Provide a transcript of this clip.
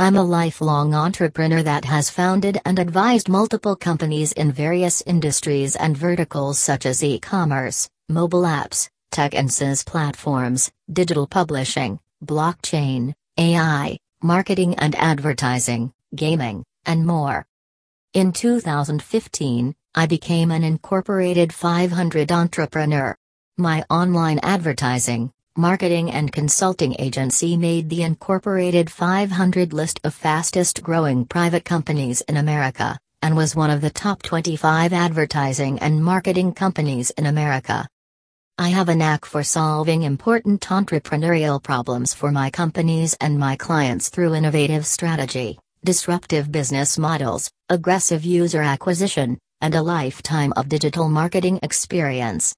I'm a lifelong entrepreneur that has founded and advised multiple companies in various industries and verticals such as e commerce, mobile apps, tech and SaaS platforms, digital publishing, blockchain, AI, marketing and advertising, gaming, and more. In 2015, I became an Incorporated 500 entrepreneur. My online advertising, marketing and consulting agency made the Incorporated 500 list of fastest growing private companies in America, and was one of the top 25 advertising and marketing companies in America. I have a knack for solving important entrepreneurial problems for my companies and my clients through innovative strategy, disruptive business models, aggressive user acquisition, and a lifetime of digital marketing experience.